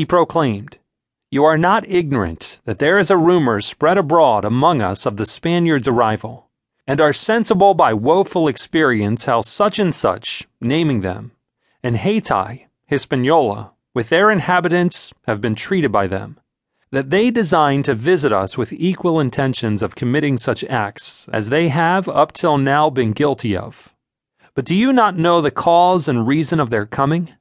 he proclaimed, You are not ignorant that there is a rumor spread abroad among us of the Spaniards' arrival, and are sensible by woeful experience how such and such, naming them, and Hayti, Hispaniola, with their inhabitants, have been treated by them, that they design to visit us with equal intentions of committing such acts as they have up till now been guilty of. But do you not know the cause and reason of their coming?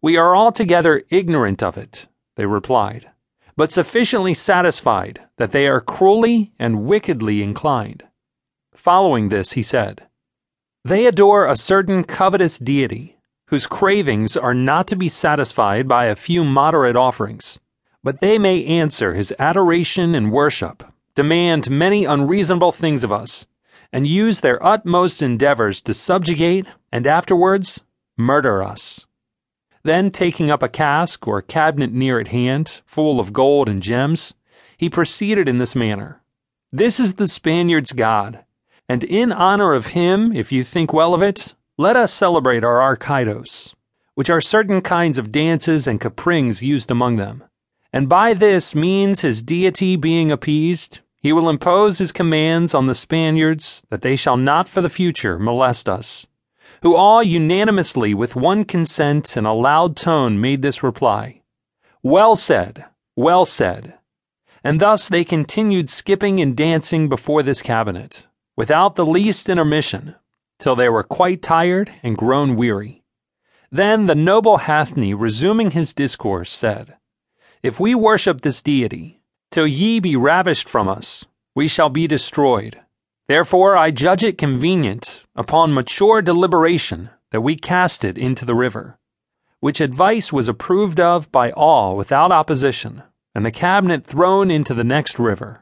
We are altogether ignorant of it, they replied, but sufficiently satisfied that they are cruelly and wickedly inclined. Following this, he said, They adore a certain covetous deity, whose cravings are not to be satisfied by a few moderate offerings, but they may answer his adoration and worship, demand many unreasonable things of us, and use their utmost endeavors to subjugate and afterwards murder us. Then, taking up a cask or cabinet near at hand, full of gold and gems, he proceeded in this manner This is the Spaniard's God, and in honor of him, if you think well of it, let us celebrate our Arcaidos, which are certain kinds of dances and caprings used among them. And by this means, his deity being appeased, he will impose his commands on the Spaniards that they shall not for the future molest us who all unanimously, with one consent and a loud tone, made this reply Well said, well said. And thus they continued skipping and dancing before this cabinet, without the least intermission, till they were quite tired and grown weary. Then the noble Hathni, resuming his discourse, said, If we worship this deity, till ye be ravished from us, we shall be destroyed. Therefore, I judge it convenient, upon mature deliberation, that we cast it into the river. Which advice was approved of by all without opposition, and the cabinet thrown into the next river.